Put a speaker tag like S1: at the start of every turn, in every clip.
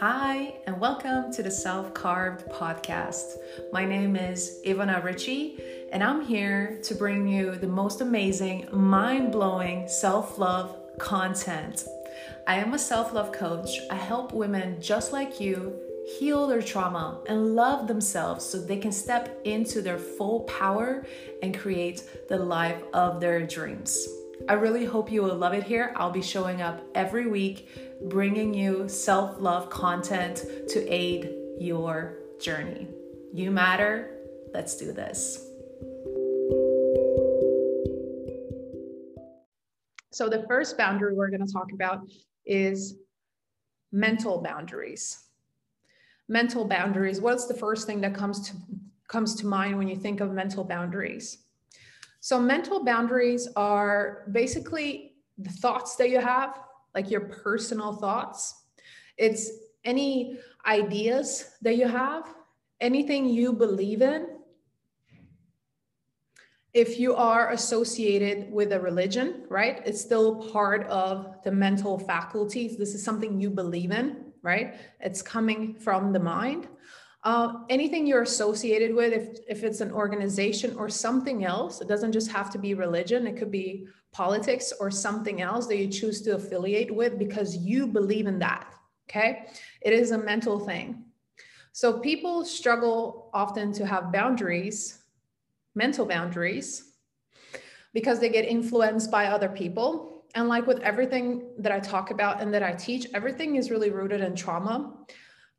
S1: Hi, and welcome to the Self Carved podcast. My name is Ivana Ritchie, and I'm here to bring you the most amazing, mind blowing self love content. I am a self love coach. I help women just like you heal their trauma and love themselves so they can step into their full power and create the life of their dreams. I really hope you will love it here. I'll be showing up every week, bringing you self love content to aid your journey. You matter. Let's do this. So, the first boundary we're going to talk about is mental boundaries. Mental boundaries. What's the first thing that comes to comes to mind when you think of mental boundaries? So, mental boundaries are basically the thoughts that you have, like your personal thoughts. It's any ideas that you have, anything you believe in. If you are associated with a religion, right, it's still part of the mental faculties. This is something you believe in, right? It's coming from the mind. Uh, anything you're associated with, if, if it's an organization or something else, it doesn't just have to be religion, it could be politics or something else that you choose to affiliate with because you believe in that. Okay. It is a mental thing. So people struggle often to have boundaries, mental boundaries, because they get influenced by other people. And like with everything that I talk about and that I teach, everything is really rooted in trauma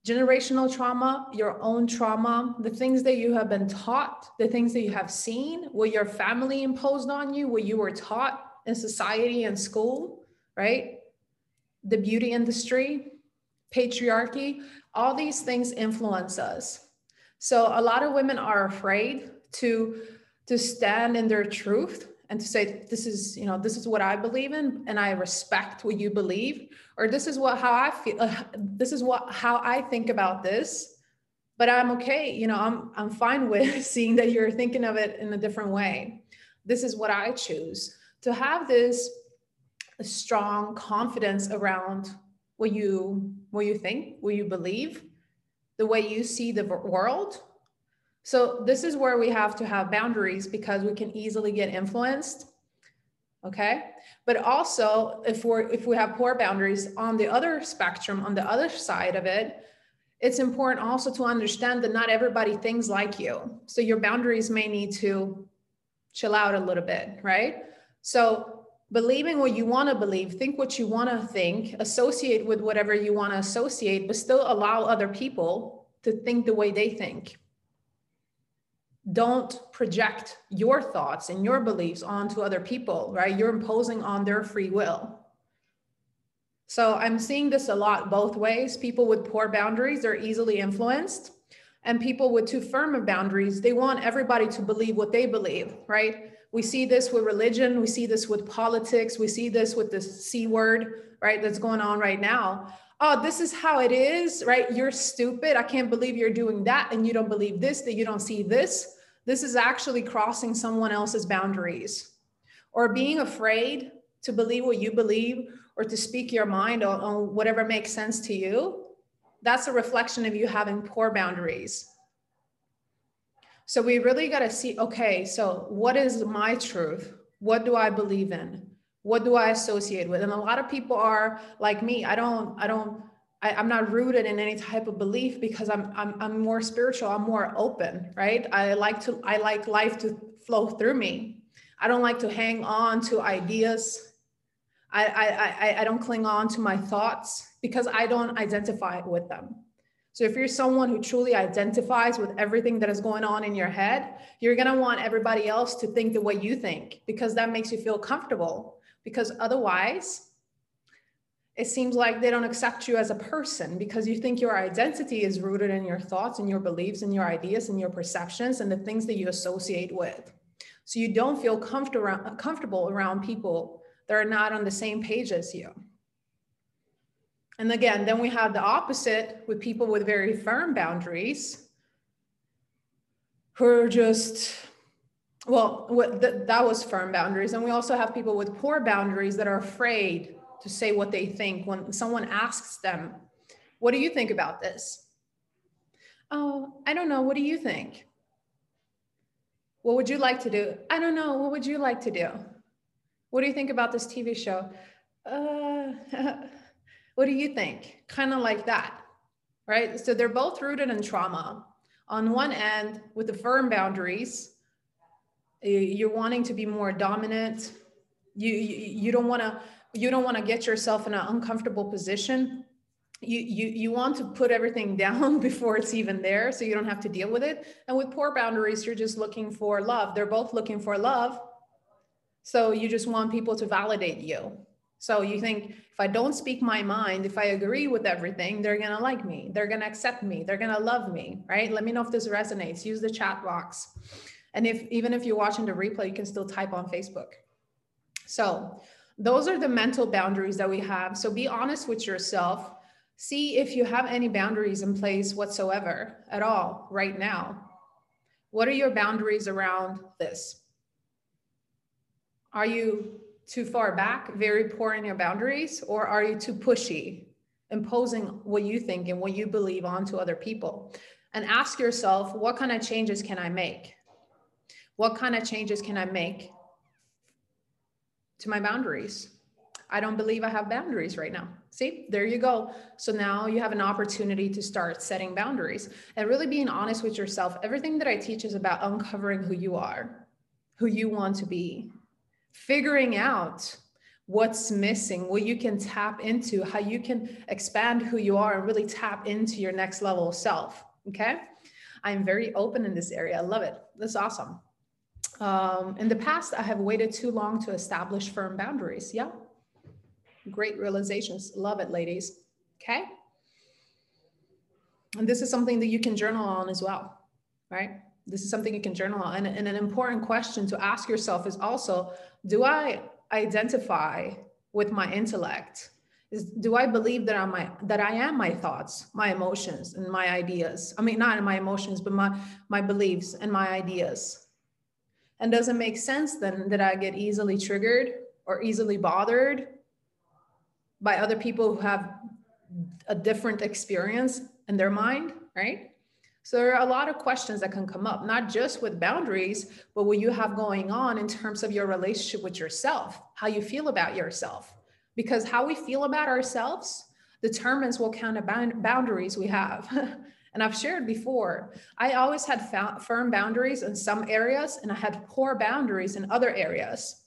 S1: generational trauma, your own trauma, the things that you have been taught, the things that you have seen, what your family imposed on you, what you were taught in society and school, right? The beauty industry, patriarchy, all these things influence us. So a lot of women are afraid to to stand in their truth and to say this is you know this is what i believe in and i respect what you believe or this is what how i feel uh, this is what how i think about this but i'm okay you know i'm i'm fine with seeing that you're thinking of it in a different way. This is what i choose. To have this strong confidence around what you what you think what you believe the way you see the world so this is where we have to have boundaries because we can easily get influenced. Okay. But also if we're if we have poor boundaries on the other spectrum, on the other side of it, it's important also to understand that not everybody thinks like you. So your boundaries may need to chill out a little bit, right? So believing what you want to believe, think what you want to think, associate with whatever you want to associate, but still allow other people to think the way they think don't project your thoughts and your beliefs onto other people, right? You're imposing on their free will. So I'm seeing this a lot both ways. People with poor boundaries are easily influenced, and people with too firm of boundaries, they want everybody to believe what they believe, right? We see this with religion, we see this with politics, we see this with the C word, right? That's going on right now. Oh, this is how it is, right? You're stupid. I can't believe you're doing that. And you don't believe this, that you don't see this. This is actually crossing someone else's boundaries or being afraid to believe what you believe or to speak your mind on, on whatever makes sense to you. That's a reflection of you having poor boundaries. So we really got to see okay, so what is my truth? What do I believe in? What do I associate with? And a lot of people are like me. I don't, I don't I, am not rooted in any type of belief because I'm, I'm I'm more spiritual. I'm more open, right? I like to I like life to flow through me. I don't like to hang on to ideas. I I I, I don't cling on to my thoughts because I don't identify with them. So if you're someone who truly identifies with everything that is going on in your head, you're gonna want everybody else to think the way you think because that makes you feel comfortable. Because otherwise, it seems like they don't accept you as a person because you think your identity is rooted in your thoughts and your beliefs and your ideas and your perceptions and the things that you associate with. So you don't feel comfortable uh, comfortable around people that are not on the same page as you. And again, then we have the opposite with people with very firm boundaries who are just well, that was firm boundaries. And we also have people with poor boundaries that are afraid to say what they think when someone asks them What do you think about this? Oh, I don't know. What do you think? What would you like to do? I don't know. What would you like to do? What do you think about this TV show? Uh, what do you think? Kind of like that, right? So they're both rooted in trauma. On one end, with the firm boundaries, you're wanting to be more dominant. You you, don't want to you don't want to get yourself in an uncomfortable position. You, you you want to put everything down before it's even there so you don't have to deal with it. And with poor boundaries you're just looking for love. They're both looking for love. So you just want people to validate you. So you think if i don't speak my mind if i agree with everything they're to like me. They're to accept me. They're to love me right? Let me know if this resonates. Use the chat box and if even if you're watching the replay you can still type on facebook so those are the mental boundaries that we have so be honest with yourself See if you have any boundaries in place whatsoever at all right now. What are your boundaries around this? Are you too far back, very poor in your boundaries, or are you too pushy, imposing what you think and what you believe onto other people? And ask yourself, what kind of changes can I make? What kind of changes can I make to my boundaries? I don't believe I have boundaries right now. See, there you go. So now you have an opportunity to start setting boundaries and really being honest with yourself. Everything that I teach is about uncovering who you are, who you want to be, figuring out what's missing, what you can tap into, how you can expand who you are and really tap into your next level of self. Okay. I'm very open in this area. I love it. That's awesome. Um, in the past, I have waited too long to establish firm boundaries. Yeah, Great realizations. Love it, ladies. Okay. And this is something that you can journal on as well, right? This is something you can journal on. And, and an important question to ask yourself is also do I identify with my intellect? Is, do I believe that I'm my that I am my thoughts, my emotions, and my ideas? I mean, not my emotions, but my my beliefs and my ideas. And doesn't make sense then that I get easily triggered or easily bothered by other people who have a different experience in their mind, right? So there are a lot of questions that can come up, not just with boundaries, but what you have going on in terms of your relationship with yourself, how you feel about yourself. Because how we feel about ourselves determines what kind of boundaries we have. and I've shared before, I always had firm boundaries in some areas and I had poor boundaries in other areas.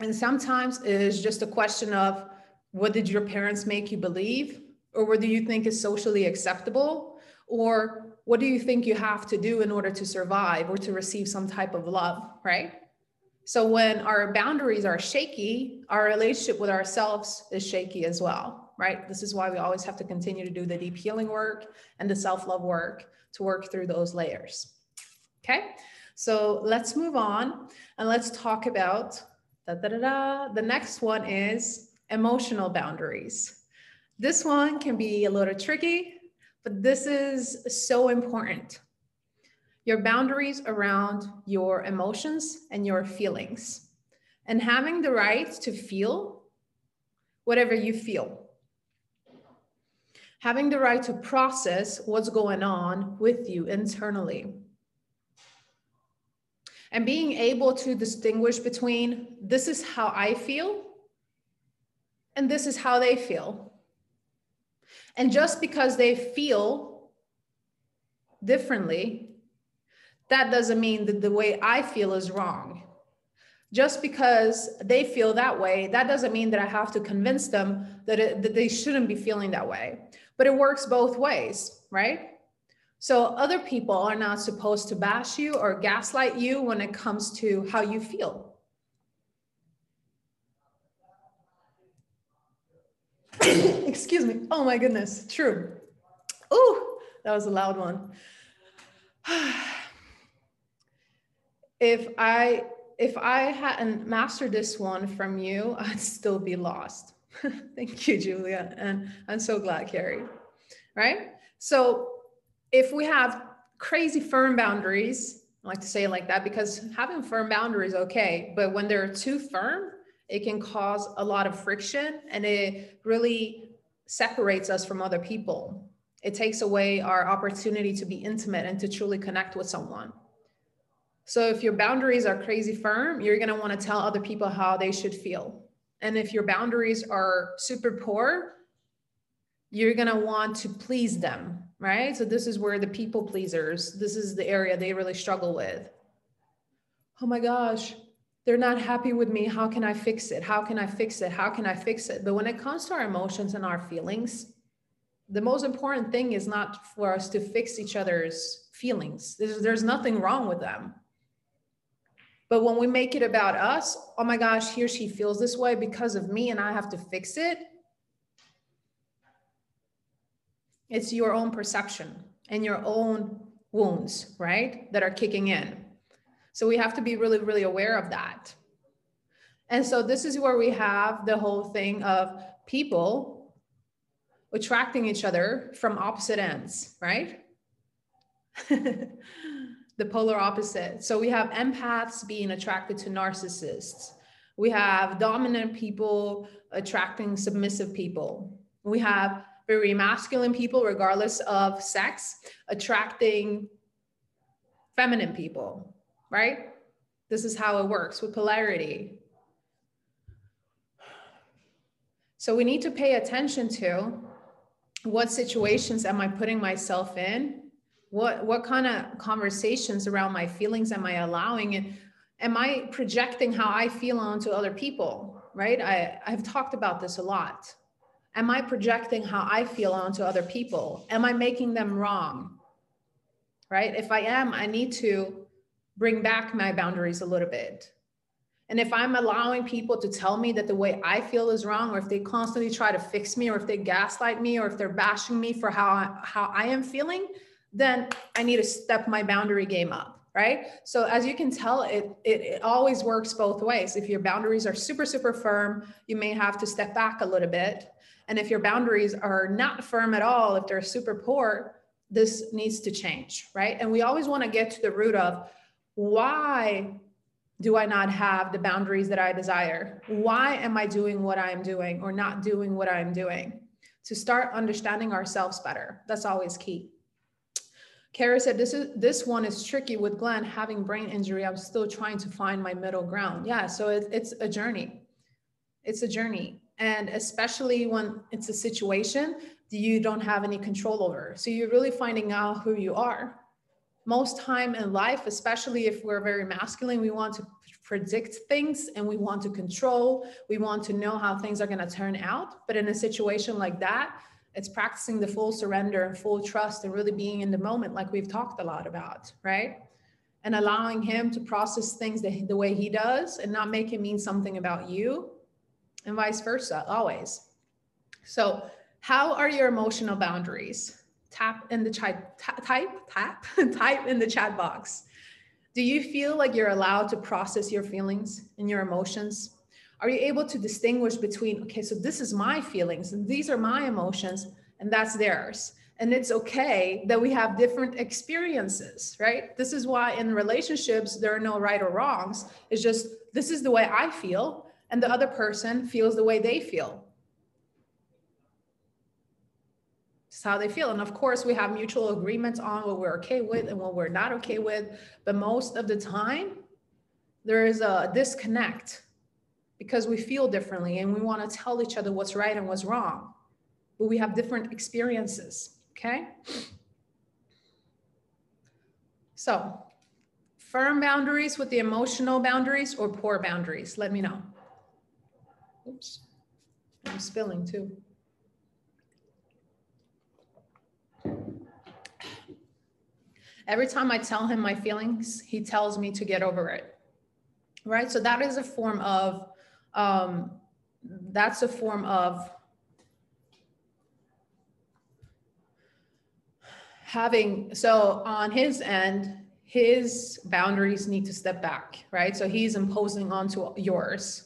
S1: And sometimes it is just a question of what did your parents make you believe? Or what do you think is socially acceptable? Or what do you think you have to do in order to survive or to receive some type of love, right? So when our boundaries are shaky, our relationship with ourselves is shaky as well, right? This is why we always have to continue to do the deep healing work and the self love work to work through those layers. Okay, so let's move on and let's talk about Da, da, da, da. The next one is emotional boundaries. This one can be a little tricky, but this is so important. Your boundaries around your emotions and your feelings, and having the right to feel whatever you feel. Having the right to process what's going on with you internally and being able to distinguish between this is how I feel and this is how they feel. And just because they feel differently, that doesn't mean that the way I feel is wrong. Just because they feel that way, that doesn't mean that I have to convince them that, it, that they shouldn't be feeling that way. But it works both ways, right? So other people are not supposed to bash you or gaslight you when it comes to how you feel. Excuse me. Oh my goodness. True. Oh, that was a loud one. if I if I hadn't mastered this one from you, I'd still be lost. Thank you, Julia. And I'm so glad, Carrie. Right? So if we have crazy firm boundaries, I like to say it like that because having firm boundaries okay, but when they're too firm, it can cause a lot of friction and it really separates us from other people. It takes away our opportunity to be intimate and to truly connect with someone. So if your boundaries are crazy firm, you're going to want to tell other people how they should feel. And if your boundaries are super poor, you're going to want to please them, right? So this is where the people pleasers, this is the area they really struggle with. Oh my gosh, they're not happy with me. How can I fix it? How can I fix it? How can I fix it? But when it comes to our emotions and our feelings, the most important thing is not for us to fix each other's feelings. There's, there's nothing wrong with them. But when we make it about us, oh my gosh, he or she feels this way because of me and I have to fix it. It's your own perception and your own wounds, right? That are kicking in. So we have to be really, really aware of that. And so this is where we have the whole thing of people attracting each other from opposite ends, right? the polar opposite. So we have empaths being attracted to narcissists. We have dominant people attracting submissive people. We have very masculine people, regardless of sex, attracting feminine people right? This is how it works with polarity. So we need to pay attention to what situations am I putting myself in? What, what kind of conversations around my feelings am I allowing? And am I projecting how I feel onto other people? Right? I, I've talked about this a lot. Am I projecting how I feel onto other people? Am I making them wrong? Right? If I am, I need to bring back my boundaries a little bit. And if I'm allowing people to tell me that the way I feel is wrong, or if they constantly try to fix me, or if they gaslight me, or if they're bashing me for how how I am feeling, then I need to step my boundary game up, right? So as you can tell, it, it, it always works both ways. If your boundaries are super, super firm, you may have to step back a little bit. And if your boundaries are not firm at all, if they're super poor, this needs to change, right? And we always want to get to the root of why do I not have the boundaries that I desire? Why am I doing what I'm doing or not doing what I'm doing? To start understanding ourselves better. That's always key. Kara said, this is this one is tricky with Glenn having brain injury. I'm still trying to find my middle ground. Yeah, so it, it's a journey. It's a journey. And especially when it's a situation that you don't have any control over. So you're really finding out who you are most time in life, especially if we're very masculine, we want to predict things and we want to control. We want to know how things are going to turn out. But in a situation like that, it's practicing the full surrender and full trust and really being in the moment, like we've talked a lot about, right? And allowing him to process things the, the way he does and not make it mean something about you and vice versa, always. So, how are your emotional boundaries? tap in the chat type tap type in the chat box do you feel like you're allowed to process your feelings and your emotions are you able to distinguish between okay so this is my feelings and these are my emotions and that's theirs. And it's okay that we have different experiences right? This is why in relationships there are no right or wrongs. It's just this is the way i feel and the other person feels the way they feel. It's how they feel. And of course, we have mutual agreements on what we're okay with and what we're not okay with. But most of the time, there is a disconnect because we feel differently and we want to tell each other what's right and what's wrong. But we have different experiences. Okay. So, firm boundaries with the emotional boundaries or poor boundaries? Let me know. Oops, I'm spilling too. Every time I tell him my feelings, he tells me to get over it. Right. So that is a form of, um, that's a form of having, so on his end, his boundaries need to step back, right? So he's imposing onto yours.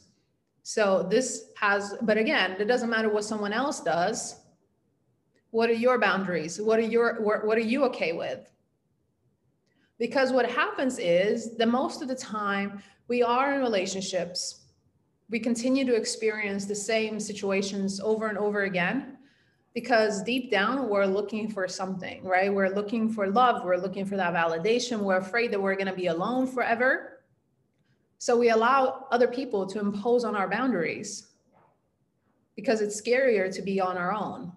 S1: So this has, but again, it doesn't matter what someone else does. What are your boundaries? What are your, what are you okay with? Because what happens is the most of the time we are in relationships, we continue to experience the same situations over and over again. because deep down we're looking for something right? We're looking for love. We're looking for that validation. We're afraid that we're going to be alone forever. So we allow other people to impose on our boundaries because it's scarier to be on our own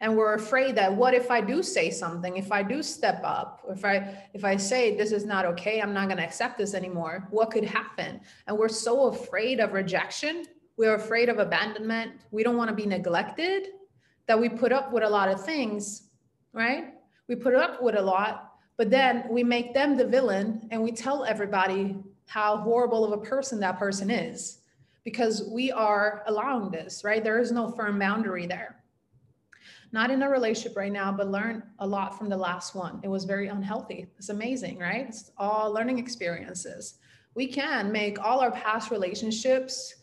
S1: and we're afraid that what if i do say something if i do step up if i if i say this is not okay i'm not going to accept this anymore what could happen and we're so afraid of rejection we're afraid of abandonment we don't want to be neglected that we put up with a lot of things, right? We put up with a lot, but then we make them the villain and we tell everybody how horrible of a person that person is because we are allowing this, right? There is no firm boundary there. Not in a relationship right now, but learn a lot from the last one. It was very unhealthy. It's amazing, right? It's all learning experiences. We can make all our past relationships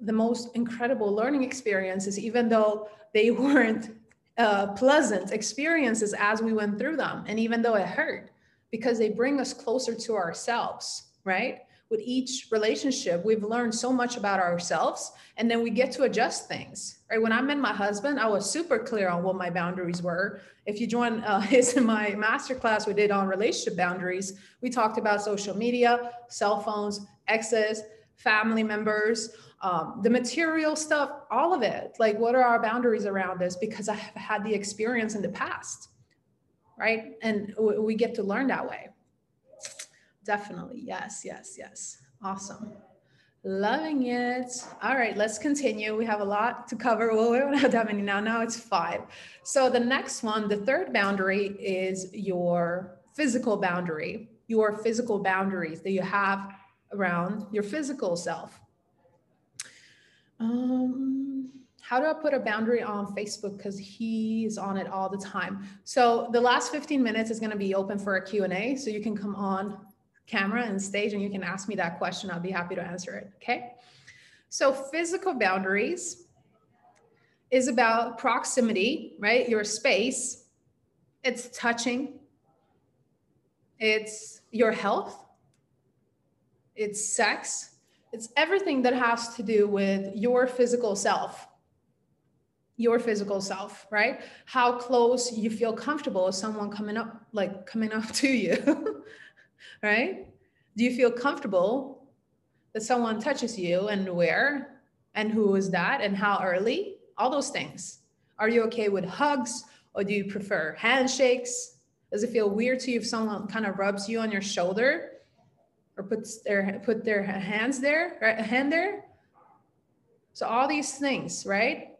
S1: the most incredible learning experiences, even though they weren't uh, pleasant experiences as we went through them. And even though it hurt, because they bring us closer to ourselves, right? With each relationship, we've learned so much about ourselves and then we get to adjust things, right? When I met my husband, I was super clear on what my boundaries were. If you join uh, his in my masterclass we did on relationship boundaries, we talked about social media, cell phones, exes, family members, um, the material stuff, all of it. Like, what are our boundaries around this? Because I have had the experience in the past, right? And we get to learn that way. Definitely. Yes, yes, yes. Awesome. Loving it. All right, let's continue. We have a lot to cover. Well, we don't have that many now. Now it's five. So the next one, the third boundary is your physical boundary, your physical boundaries that you have around your physical self. Um, how do I put a boundary on Facebook? Because he's on it all the time. So the last 15 minutes is going to be open for a Q&A. So you can come on camera and stage and you can ask me that question. I'll be happy to answer it. Okay. So physical boundaries is about proximity, right? Your space. It's touching. It's your health. It's sex it's everything that has to do with your physical self your physical self right how close you feel comfortable with someone coming up like coming up to you right do you feel comfortable that someone touches you and where and who is that and how early all those things are you okay with hugs or do you prefer handshakes does it feel weird to you if someone kind of rubs you on your shoulder or puts their put their hands there, right? A hand there. So all these things, right?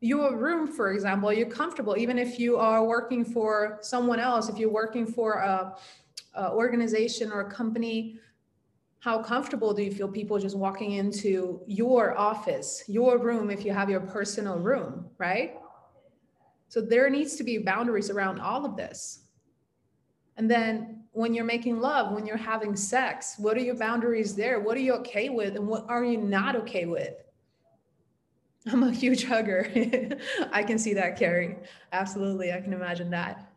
S1: Your room, for example, you're comfortable, even if you are working for someone else, if you're working for a, a organization or a company, how comfortable do you feel people just walking into your office, your room, if you have your personal room, right? So there needs to be boundaries around all of this. And then when you're making love, when you're having sex, what are your boundaries there? What are you okay with and what are you not okay with? I'm a huge hugger. I can see that, Carrie. Absolutely. I can imagine that.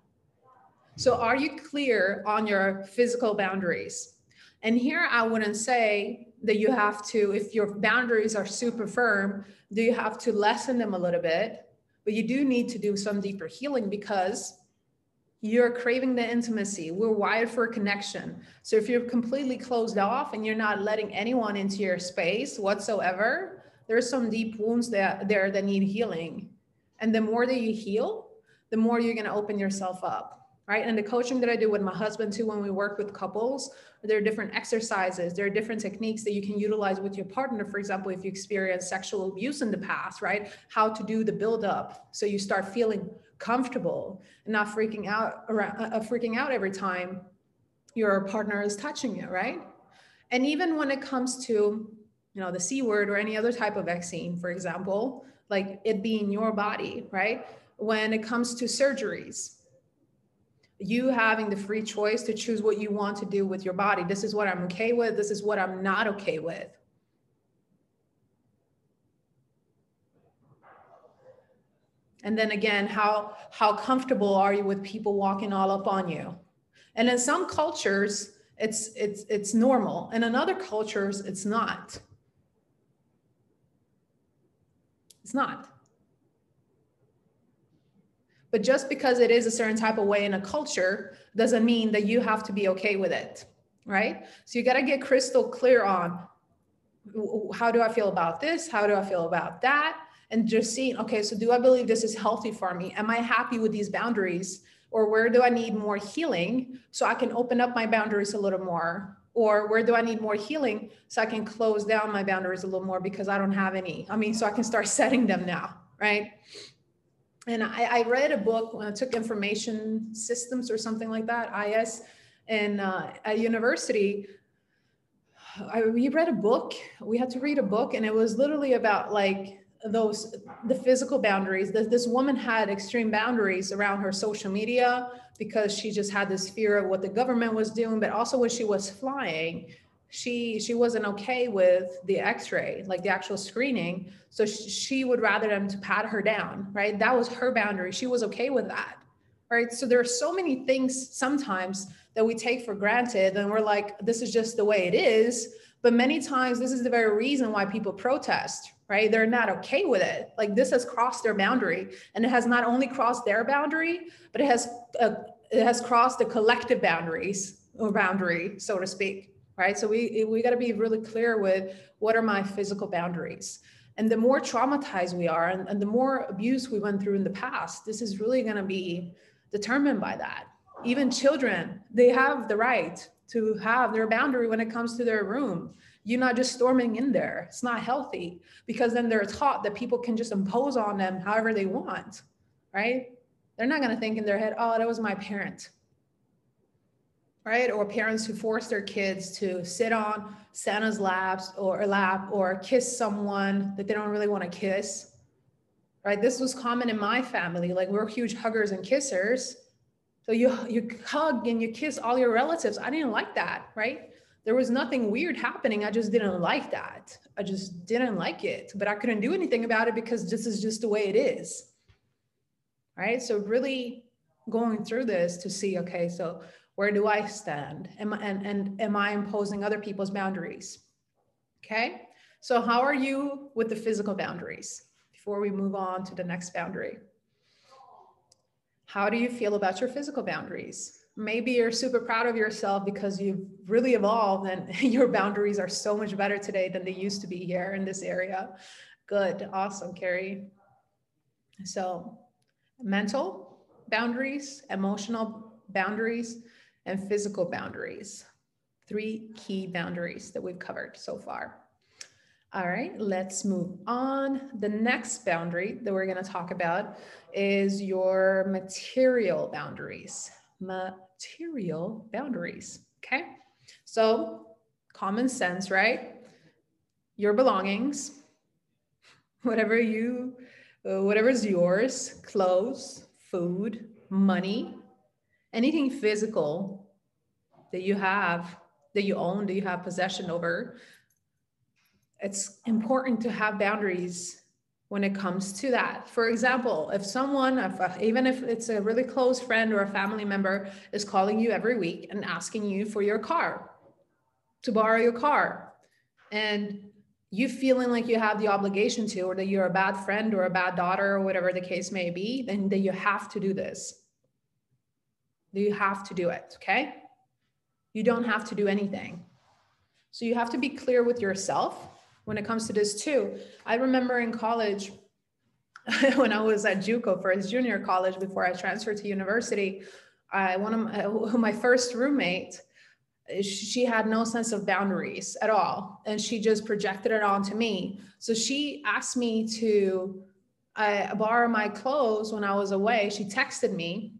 S1: So, are you clear on your physical boundaries? And here I wouldn't say that you have to, if your boundaries are super firm, do you have to lessen them a little bit? But you do need to do some deeper healing because you're craving the intimacy. We're wired for connection. So if you're completely closed off and you're not letting anyone into your space whatsoever, there's some deep wounds that there that need healing. And the more that you heal, the more you're going to open yourself up. Right. And the coaching that I do with my husband too, when we work with couples, there are different exercises, there are different techniques that you can utilize with your partner. For example, if you experience sexual abuse in the past, right? How to do the build up. So you start feeling comfortable and not freaking out around uh, uh, freaking out every time your partner is touching you right and even when it comes to you know the c word or any other type of vaccine for example like it being your body right when it comes to surgeries you having the free choice to choose what you want to do with your body. This is what i'm okay with. This is what i'm not okay with. And then again how how comfortable are you with people walking all up on you? And in some cultures it's it's it's normal. And in other cultures it's not. It's not But just because it is a certain type of way in a culture doesn't mean that you have to be okay with it, right? So you got to get crystal clear on how do I feel about this? How do I feel about that? And just seeing, okay, so do I believe this is healthy for me? Am I happy with these boundaries? Or where do I need more healing so I can open up my boundaries a little more? Or where do I need more healing so I can close down my boundaries a little more because I don't have any? I mean, so I can start setting them now, right? And I, I, read a book when I took information systems or something like that, IS, and uh, at university. I, we read a book. We had to read a book, and it was literally about like those the physical boundaries. This, this woman had extreme boundaries around her social media because she just had this fear of what the government was doing, but also when she was flying, she she wasn't okay with the x-ray like the actual screening. So she, she would rather them to pat her down right? That was her boundary. She was okay with that right? So there are so many things sometimes that we take for granted and we're like this is just the way it is. But many times this is the very reason why people protest right? They're not okay with it. Like this has crossed their boundary and it has not only crossed their boundary but it has uh, it has crossed the collective boundaries or boundary so to speak right? So we we got to be really clear with what are my physical boundaries. And the more traumatized we are, and, and the more abuse we went through in the past, this is really going to be determined by that. Even children, they have the right to have their boundary when it comes to their room. You're not just storming in there. It's not healthy because then they're taught that people can just impose on them however they want, right? They're not going to think in their head, oh, that was my parent right? Or parents who force their kids to sit on Santa's laps or lap or kiss someone that they don't really want to kiss, right? This was common in my family. Like we're huge huggers and kissers. So you you hug and you kiss all your relatives. I didn't like that, right? There was nothing weird happening. I just didn't like that. I just didn't like it, but I couldn't do anything about it because this is just the way it is. Right? So really going through this to see okay, so where do I stand? Am, and, and am I imposing other people's boundaries? Okay. So, how are you with the physical boundaries before we move on to the next boundary? How do you feel about your physical boundaries? Maybe you're super proud of yourself because you've really evolved and your boundaries are so much better today than they used to be here in this area. Good. Awesome, Carrie. So, mental boundaries, emotional boundaries, and physical boundaries. Three key boundaries that we've covered so far. All right, let's move on. The next boundary that we're going to talk about is your material boundaries. Material boundaries. Okay, so common sense, right? Your belongings, whatever you, uh, whatever's yours, clothes, food, money, anything physical that you have, that you own, that you have possession over, it's important to have boundaries when it comes to that. For example, if someone, if, even if it's a really close friend or a family member, is calling you every week and asking you for your car, to borrow your car, and you feeling like you have the obligation to, or that you're a bad friend or a bad daughter or whatever the case may be, then that you have to do this. You have to do it, okay? You don't have to do anything. So you have to be clear with yourself when it comes to this too. I remember in college, when I was at JUCO his junior college before I transferred to university, I one of my, my first roommate, she had no sense of boundaries at all, and she just projected it onto me. So she asked me to uh, borrow my clothes when I was away. She texted me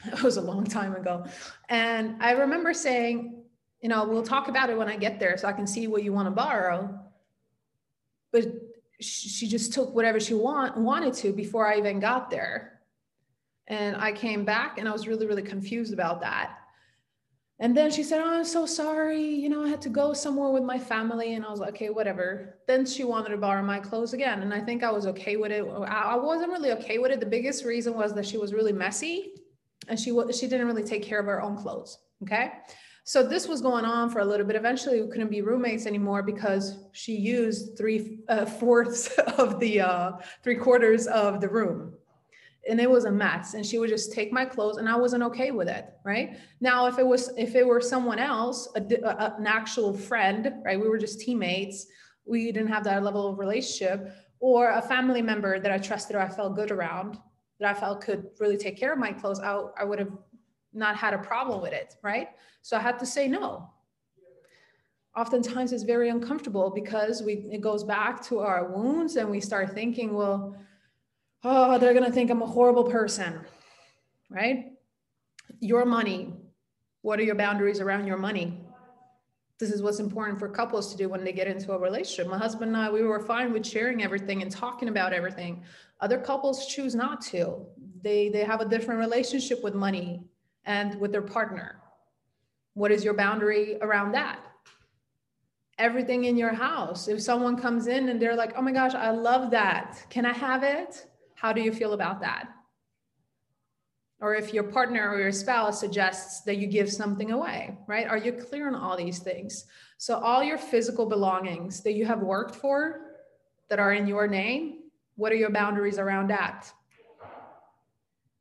S1: it was a long time ago. And I remember saying, you know, we'll talk about it when I get there so I can see what you want to borrow. But she just took whatever she want, wanted to before I even got there. And I came back and I was really, really confused about that. And then she said, Oh, I'm so sorry. You know, I had to go somewhere with my family. And I was like, Okay, whatever. Then she wanted to borrow my clothes again. And I think I was okay with it. I wasn't really okay with it. The biggest reason was that she was really messy and she she didn't really take care of her own clothes. Okay. So this was going on for a little bit. Eventually, we couldn't be roommates anymore because she used three uh, fourths of the uh, three quarters of the room, and it was a mess and she would just take my clothes and i wasn't okay with it right now if it was if it were someone else a, a, an actual friend right we were just teammates we didn't have that level of relationship or a family member that i trusted or i felt good around that i felt could really take care of my clothes i, I would have not had a problem with it right so i had to say no oftentimes it's very uncomfortable because we it goes back to our wounds and we start thinking well oh, they're to think I'm a horrible person, right? Your money. What are your boundaries around your money? This is what's important for couples to do when they get into a relationship. My husband and I, we were fine with sharing everything and talking about everything. Other couples choose not to. They they have a different relationship with money and with their partner. What is your boundary around that? Everything in your house. If someone comes in and they're like, "Oh my gosh, I love that. Can I have it?" How do you feel about that? Or if your partner or your spouse suggests that you give something away, right? Are you clear on all these things? So, all your physical belongings that you have worked for that are in your name, what are your boundaries around that?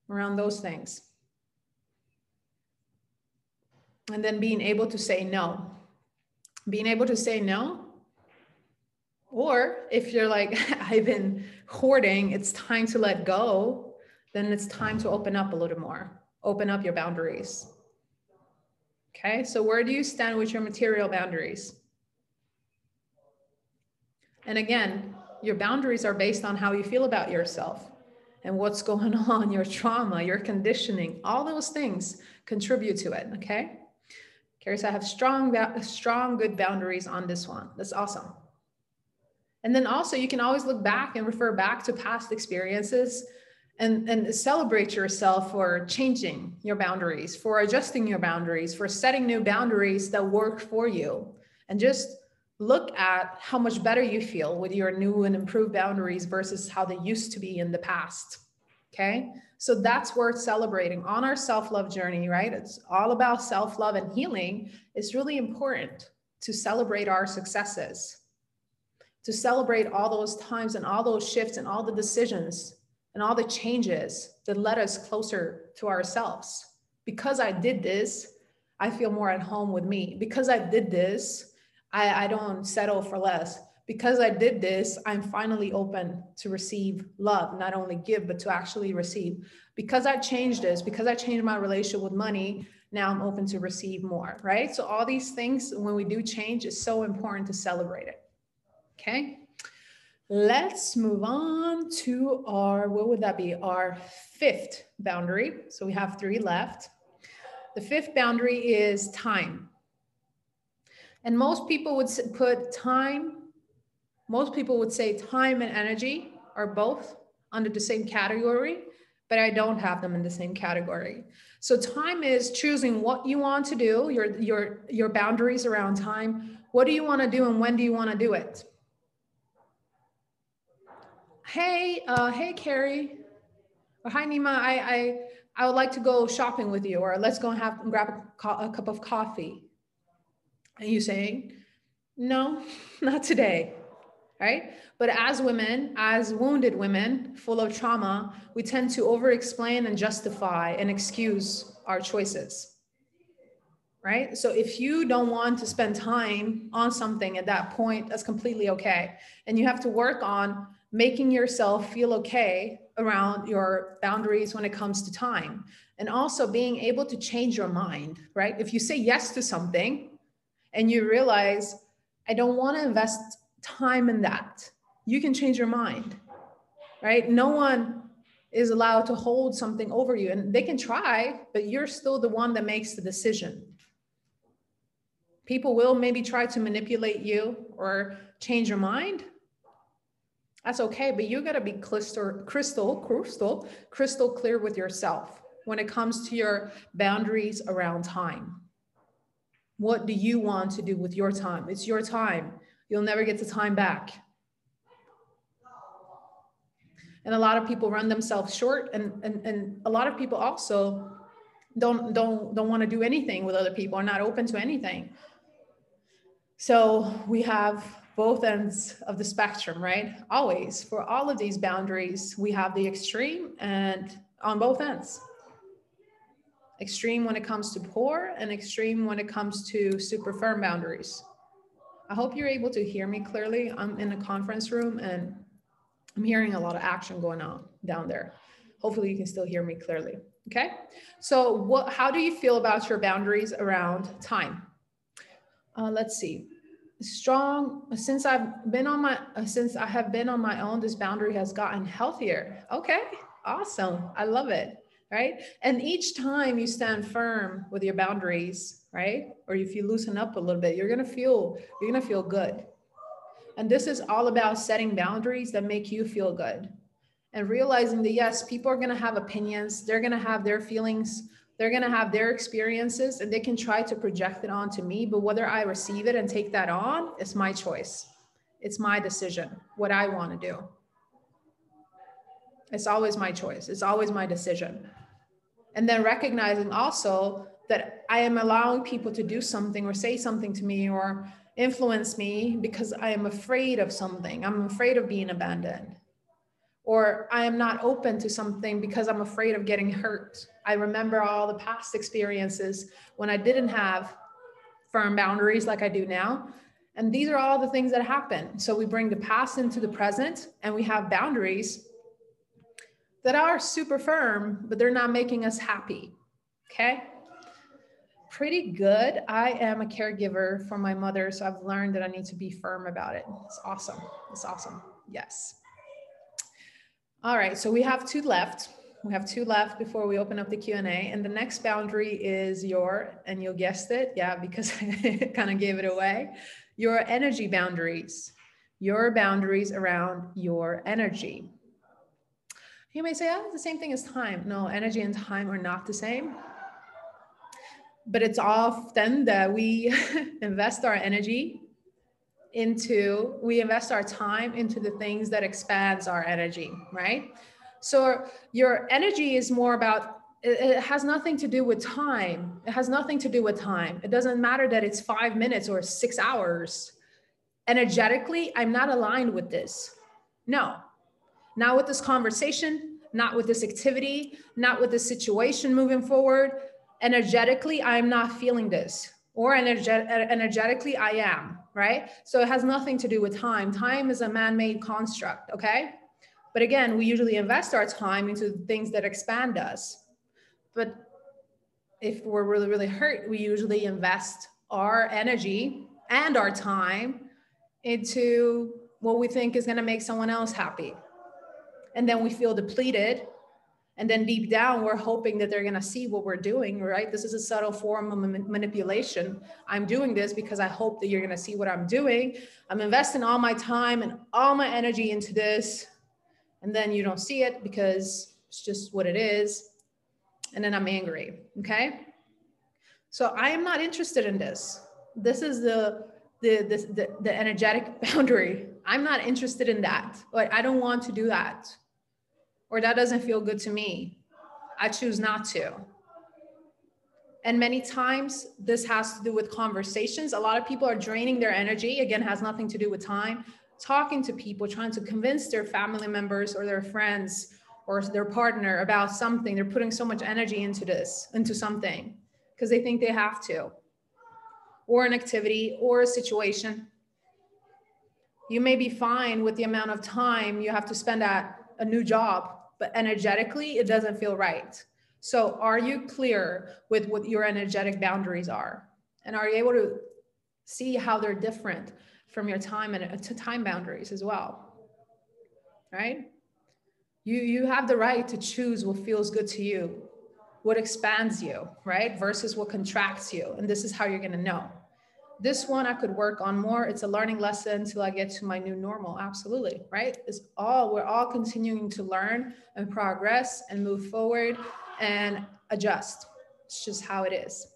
S1: Around those things. And then being able to say no. Being able to say no or if you're like, I've been hoarding, it's time to let go, then it's time to open up a little more, open up your boundaries. Okay, so where do you stand with your material boundaries? And again, your boundaries are based on how you feel about yourself and what's going on, your trauma, your conditioning, all those things contribute to it. Okay. Said, I have strong, strong, good boundaries on this one. That's awesome. And then also, you can always look back and refer back to past experiences and, and celebrate yourself for changing your boundaries, for adjusting your boundaries, for setting new boundaries that work for you. And just look at how much better you feel with your new and improved boundaries versus how they used to be in the past. Okay. So that's worth celebrating on our self love journey, right? It's all about self love and healing. It's really important to celebrate our successes to celebrate all those times and all those shifts and all the decisions and all the changes that led us closer to ourselves. Because I did this, I feel more at home with me. Because I did this, I, I don't settle for less. Because I did this, I'm finally open to receive love, not only give, but to actually receive. Because I changed this, because I changed my relationship with money, now I'm open to receive more, right? So, all these things, when we do change, it's so important to celebrate it. Okay. Let's move on to our, what would that be? Our fifth boundary. So we have three left. The fifth boundary is time. And most people would put time, most people would say time and energy are both under the same category, but I don't have them in the same category. So time is choosing what you want to do, your, your, your boundaries around time. What do you want to do and when do you want to do it? Hey, uh, hey, Carrie, or hi, Nima, I, I, I would like to go shopping with you, or let's go and have grab a, a cup of coffee. And you saying, no, not today, right? But as women, as wounded women full of trauma, we tend to over explain and justify and excuse our choices. Right. So if you don't want to spend time on something at that point, that's completely okay. And you have to work on making yourself feel okay around your boundaries when it comes to time. And also being able to change your mind right? If you say yes to something and you realize i don't want to invest time in that you can change your mind right? No one is allowed to hold something over you. And they can try but you're still the one that makes the decision. People will maybe try to manipulate you or change your mind that's okay, but you got to be crystal, crystal, crystal, crystal clear with yourself when it comes to your boundaries around time. What do you want to do with your time? It's your time. You'll never get the time back. And a lot of people run themselves short, and, and, and a lot of people also don't don't don't want to do anything with other people, are not open to anything. So we have both ends of the spectrum, right? Always for all of these boundaries, we have the extreme and on both ends. Extreme when it comes to poor and extreme when it comes to super firm boundaries. I hope you're able to hear me clearly. I'm in a conference room and I'm hearing a lot of action going on down there. Hopefully you can still hear me clearly. Okay. So what, how do you feel about your boundaries around time? Uh, let's see. Strong since I've been on my uh, since I have been on my own, this boundary has gotten healthier. Okay, awesome. I love it. Right. And each time you stand firm with your boundaries, right? Or if you loosen up a little bit, you're gonna feel you're gonna feel good. And this is all about setting boundaries that make you feel good and realizing that yes, people are going to have opinions, they're going to have their feelings, they're going to have their experiences, and they can try to project it onto me. But whether I receive it and take that on is my choice. It's my decision, what I want to do. It's always my choice, it's always my decision. And then recognizing also that I am allowing people to do something or say something to me or influence me because I am afraid of something. I'm afraid of being abandoned or I am not open to something because I'm afraid of getting hurt. I remember all the past experiences when I didn't have firm boundaries like I do now. And these are all the things that happen. So we bring the past into the present and we have boundaries that are super firm, but they're not making us happy. Okay. Pretty good. I am a caregiver for my mother. So I've learned that I need to be firm about it. It's awesome. It's awesome. Yes. All right, so we have two left. We have two left before we open up the Q&A. And the next boundary is your, and you guessed it, yeah, because I kind of gave it away, your energy boundaries, your boundaries around your energy. You may say, oh, it's the same thing as time. No, energy and time are not the same. But it's often that we invest our energy into we invest our time into the things that expands our energy right? So your energy is more about it, has nothing to do with time. It has nothing to do with time. It doesn't matter that it's five minutes or six hours. Energetically i'm not aligned with this. No. Not with this conversation not with this activity not with this situation moving forward. Energetically i'm not feeling this or energet- energetically i am right? So it has nothing to do with time. Time is a man made construct, okay? But again, we usually invest our time into things that expand us. But if we're really, really hurt, we usually invest our energy and our time into what we think is going to make someone else happy. And then we feel depleted and then deep down, we're hoping that they're going to see what we're doing, right? This is a subtle form of manipulation. I'm doing this because I hope that you're going to see what I'm doing. I'm investing all my time and all my energy into this. And then you don't see it because it's just what it is. And then I'm angry. Okay. So I am not interested in this. This is the the, the, the, energetic boundary. I'm not interested in that. But I don't want to do that or that doesn't feel good to me. I choose not to. And many times this has to do with conversations. A lot of people are draining their energy. Again, has nothing to do with time. Talking to people, trying to convince their family members or their friends or their partner about something. They're putting so much energy into this, into something, because they think they have to, or an activity or a situation. You may be fine with the amount of time you have to spend at a new job but energetically it doesn't feel right. So are you clear with what your energetic boundaries are? And are you able to see how they're different from your time and uh, to time boundaries as well? Right? You you have the right to choose what feels good to you, what expands you, right? Versus what contracts you. And this is how you're going to know this one I could work on more. It's a learning lesson till I get to my new normal. Absolutely, right? It's all, we're all continuing to learn and progress and move forward and adjust. It's just how it is.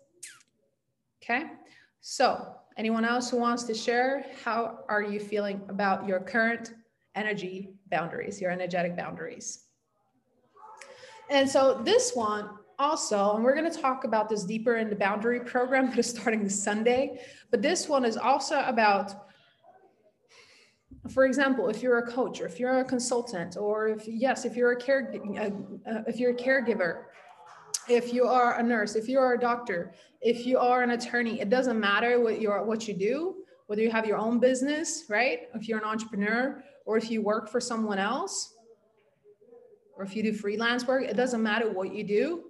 S1: Okay. So, anyone else who wants to share, how are you feeling about your current energy boundaries, your energetic boundaries? And so, this one also, and we're going to talk about this deeper in the boundary program that is starting this Sunday, but this one is also about for example, if you're a coach or if you're a consultant or if yes, if you're a care if you're a caregiver, if you are a nurse, if you are a doctor, if you are an attorney, it doesn't matter what you what you do, whether you have your own business, right? If you're an entrepreneur or if you work for someone else, or if you do freelance work, it doesn't matter what you do,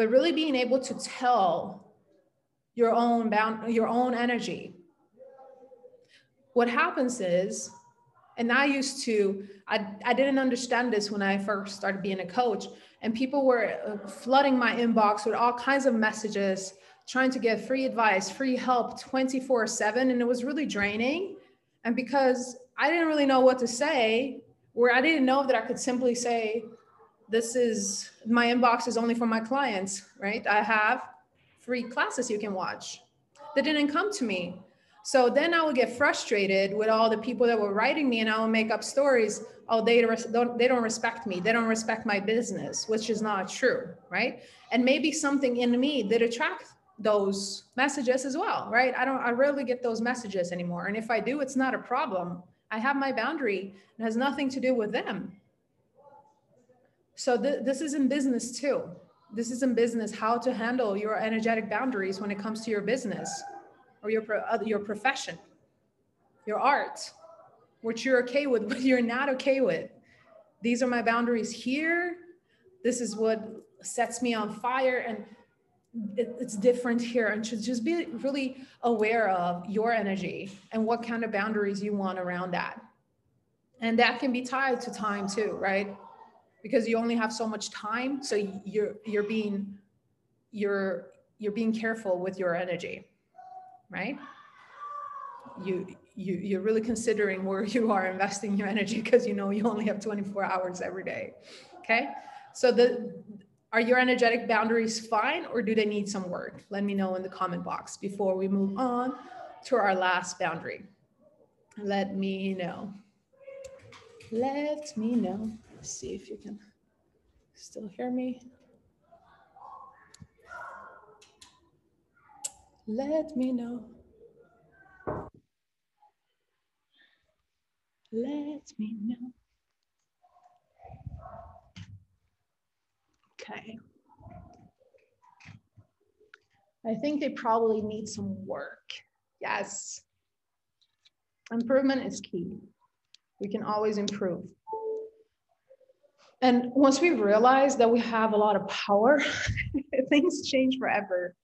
S1: but really being able to tell your own bound your own energy. What happens is and I used to, I, I didn't understand this when I first started being a coach. And people were uh, flooding my inbox with all kinds of messages, trying to get free advice, free help 24 7. And it was really draining. And because I didn't really know what to say, where I didn't know that I could simply say, this is my inbox is only for my clients, right? I have free classes you can watch. They didn't come to me. So then I would get frustrated with all the people that were writing me, and I would make up stories. Oh, they don't they don't respect me. They don't respect my business, which is not true, right? And maybe something in me that attracts those messages as well, right? I don't I rarely get those messages anymore, and if I do, it's not a problem. I have my boundary. It has nothing to do with them. So th- this is in business too. This is in business how to handle your energetic boundaries when it comes to your business or your, your profession, your art, what you're okay with, what you're not okay with. These are my boundaries here. This is what sets me on fire. And it, it's different here. And should just be really aware of your energy and what kind of boundaries you want around that. And that can be tied to time too, right? Because you only have so much time. So you're you're being you're you're being careful with your energy right? You, you, you're really considering where you are investing your energy because you know you only have 24 hours every day. Okay. So the, are your energetic boundaries fine or do they need some work? Let me know in the comment box before we move on to our last boundary. Let me know. Let me know. Let's see if you can still hear me. Let me know. Let me know. Okay. I think they probably need some work. Yes. Improvement is key. We can always improve. And once we realize that we have a lot of power, things change forever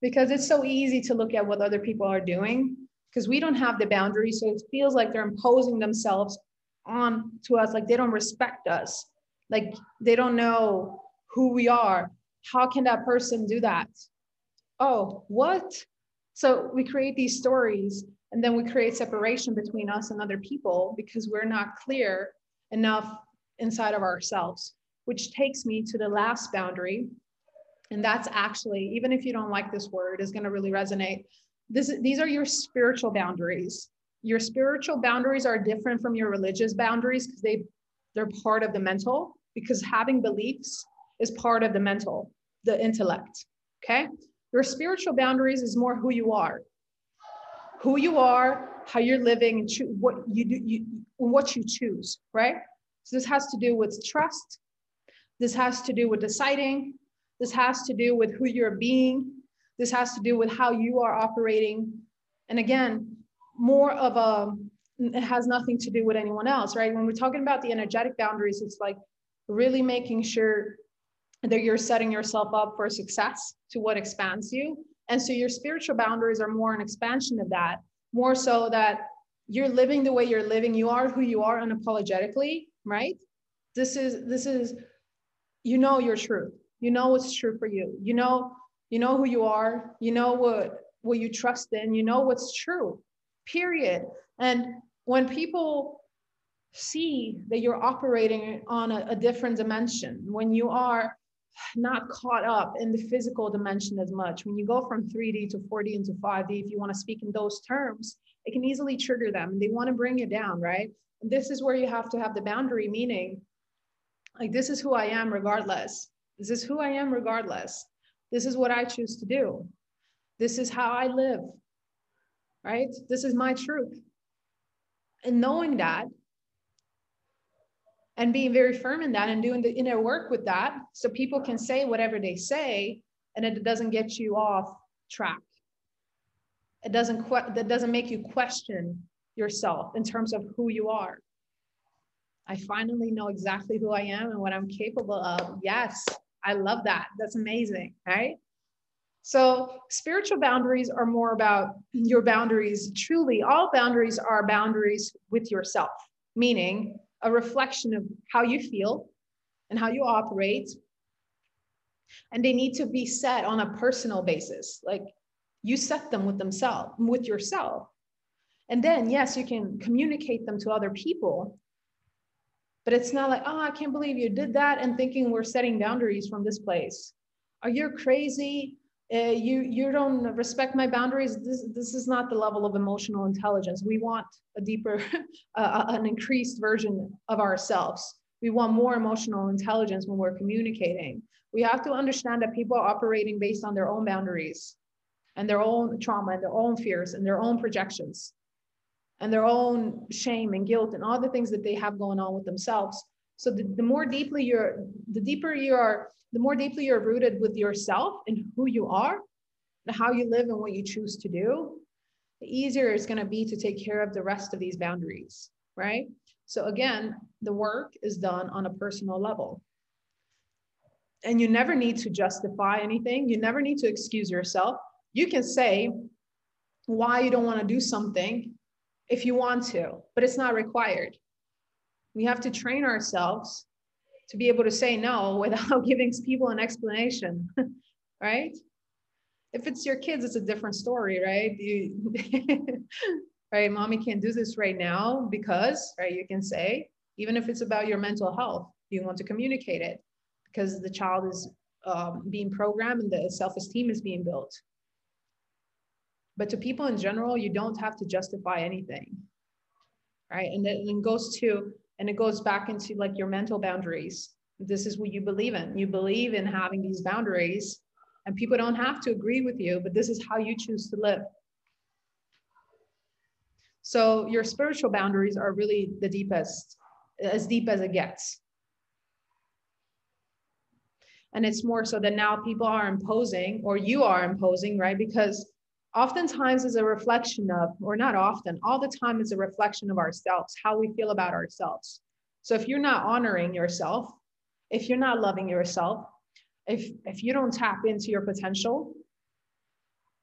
S1: because it's so easy to look at what other people are doing because we don't have the boundaries. So it feels like they're imposing themselves on to us, like they don't respect us, like they don't know who we are. How can that person do that? Oh, what? So we create these stories and then we create separation between us and other people because we're not clear enough inside of ourselves, which takes me to the last boundary, and that's actually, even if you don't like this word, is going to really resonate. This, these are your spiritual boundaries. Your spiritual boundaries are different from your religious boundaries because they, they're part of the mental, because having beliefs is part of the mental, the intellect. Okay. Your spiritual boundaries is more who you are, who you are, how you're living, and cho- what you do, you, what you choose, right? So this has to do with trust. This has to do with deciding this has to do with who you're being. This has to do with how you are operating. And again, more of a, it has nothing to do with anyone else, right? When we're talking about the energetic boundaries, it's like really making sure that you're setting yourself up for success to what expands you. And so your spiritual boundaries are more an expansion of that, more so that you're living the way you're living, you are who you are unapologetically, right? This is this is you know your truth. You know what's true for you. You know you know who you are. You know what what you trust in. You know what's true period. And when people see that you're operating on a, a different dimension when you are not caught up in the physical dimension as much when you go from 3d to 4d into 5d if you want to speak in those terms it can easily trigger them. They want to bring you down right this is where you have to have the boundary meaning like this is who i am regardless this is who I am regardless. This is what I choose to do. This is how I live. Right? This is my truth. And knowing that and being very firm in that and doing the inner work with that so people can say whatever they say and it doesn't get you off track it doesn't that doesn't make you question yourself in terms of who you are i finally know exactly who i am and what i'm capable of yes i love that that's amazing right so spiritual boundaries are more about your boundaries truly all boundaries are boundaries with yourself meaning a reflection of how you feel and how you operate. And they need to be set on a personal basis. Like you set them with themselves, with yourself. And then, yes, you can communicate them to other people. But it's not like, oh, I can't believe you did that and thinking we're setting boundaries from this place. Are you crazy? uh, you you don't respect my boundaries this this is not the level of emotional intelligence we want a deeper uh, an increased version of ourselves we want more emotional intelligence when we're communicating we have to understand that people are operating based on their own boundaries and their own trauma and their own fears and their own projections and their own shame and guilt and all the things that they have going on with themselves so the, the more deeply you're the deeper you are the more deeply you're rooted with yourself and who you are and how you live and what you choose to do, the easier it's going to be to take care of the rest of these boundaries, right? So again, the work is done on a personal level. And you never need to justify anything. You never need to excuse yourself. You can say why you don't want to do something if you want to, but it's not required. We have to train ourselves to be able to say no without giving people an explanation, right? If it's your kids, it's a different story, right? You, right? Mommy can't do this right now because, right? You can say, even if it's about your mental health, you want to communicate it because the child is um, being programmed and the self esteem is being built. But to people in general, you don't have to justify anything, right? And then it goes to and it goes back into like your mental boundaries. This is what you believe in. You believe in having these boundaries and people don't have to agree with you but this is how you choose to live. So your spiritual boundaries are really the deepest as deep as it gets. And it's more so that now people are imposing or you are imposing right? Because oftentimes is a reflection of, or not often, all the time is a reflection of ourselves, how we feel about ourselves. So if you're not honoring yourself, if you're not loving yourself, if if you don't tap into your potential,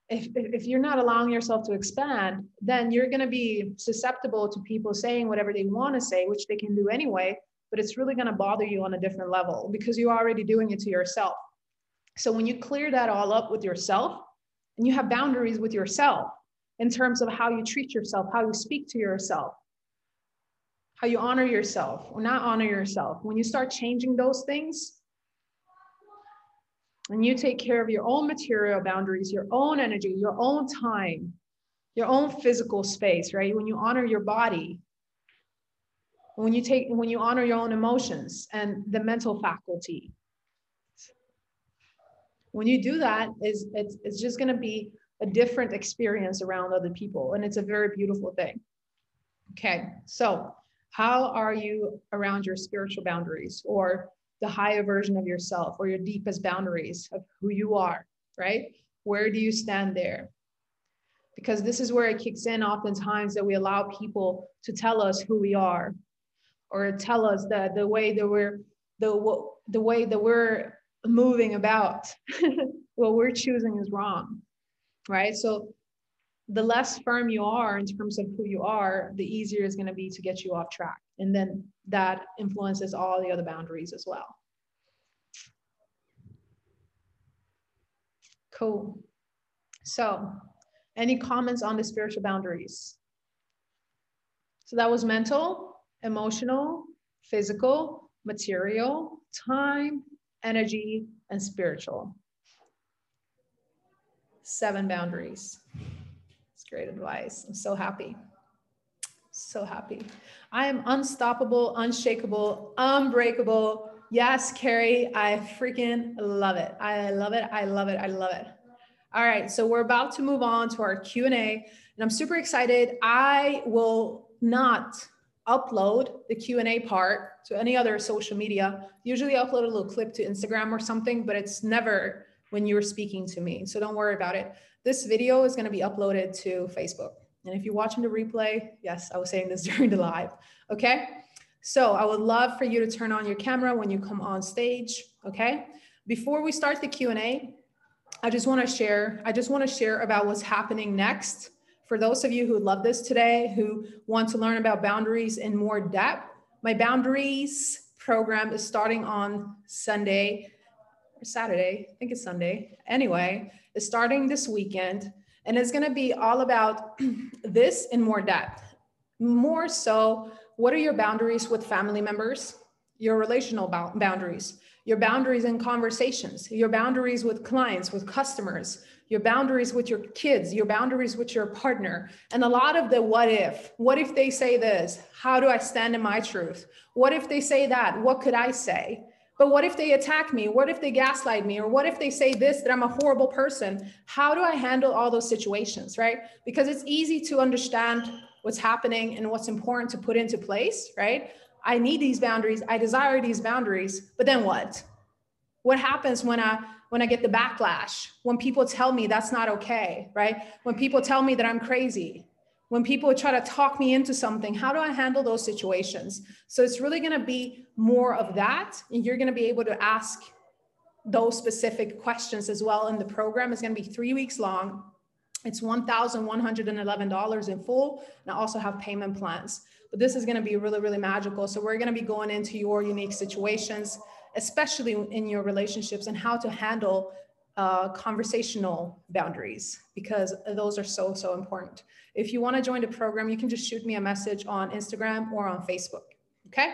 S1: if if you're not allowing yourself to expand, then you're going to be susceptible to people saying whatever they want to say, which they can do anyway, but it's really going to bother you on a different level because you're already doing it to yourself. So when you clear that all up with yourself, and you have boundaries with yourself in terms of how you treat yourself, how you speak to yourself, how you honor yourself or not honor yourself. When you start changing those things, and you take care of your own material boundaries, your own energy, your own time, your own physical space, right? When you honor your body, when you take when you honor your own emotions and the mental faculty, when you do that is it's, it's just going to be a different experience around other people and it's a very beautiful thing. Okay so how are you around your spiritual boundaries or the higher version of yourself or your deepest boundaries of who you are right? Where do you stand there? Because this is where it kicks in oftentimes that we allow people to tell us who we are or tell us that the way that we're the the way that we're moving about what we're choosing is wrong right? So the less firm you are in terms of who you are the easier it's going to be to get you off track. And then that influences all the other boundaries as well. Cool. So any comments on the spiritual boundaries? So that was mental emotional physical material time energy, and spiritual. Seven boundaries. It's great advice. I'm so happy. So happy. I am unstoppable, unshakable, unbreakable. Yes, Carrie, I freaking love it. I love it. I love it. I love it. All right, so we're about to move on to our Q&A and I'm super excited. I will not upload the Q&A part to any other social media. Usually upload a little clip to Instagram or something, but it's never when you're speaking to me. So don't worry about it. This video is going to be uploaded to Facebook. And if you're watching the replay, yes, I was saying this during the live. Okay. So I would love for you to turn on your camera when you come on stage. Okay. Before we start the Q&A, I just want to share, I just want to share about what's happening next. For those of you who love this today, who want to learn about boundaries in more depth, my boundaries program is starting on Sunday or Saturday. I think it's Sunday. Anyway, it's starting this weekend and it's going to be all about this in more depth. More so, what are your boundaries with family members? Your relational boundaries your boundaries in conversations, your boundaries with clients, with customers, your boundaries with your kids, your boundaries with your partner, and a lot of the what if. What if they say this? How do I stand in my truth? What if they say that? What could I say? But what if they attack me? What if they gaslight me? Or what if they say this, that I'm a horrible person? How do I handle all those situations, right? Because it's easy to understand what's happening and what's important to put into place, right? I need these boundaries. I desire these boundaries. But then what? What happens when I when I get the backlash? When people tell me that's not okay, right? When people tell me that I'm crazy, when people try to talk me into something, how do I handle those situations? So it's really going to be more of that. And you're going to be able to ask those specific questions as well in the program. It's going to be three weeks long. It's $1,111 in full. And I also have payment plans but this is going to be really, really magical. So we're going to be going into your unique situations, especially in your relationships and how to handle uh, conversational boundaries because those are so, so important. If you want to join the program, you can just shoot me a message on Instagram or on Facebook. Okay.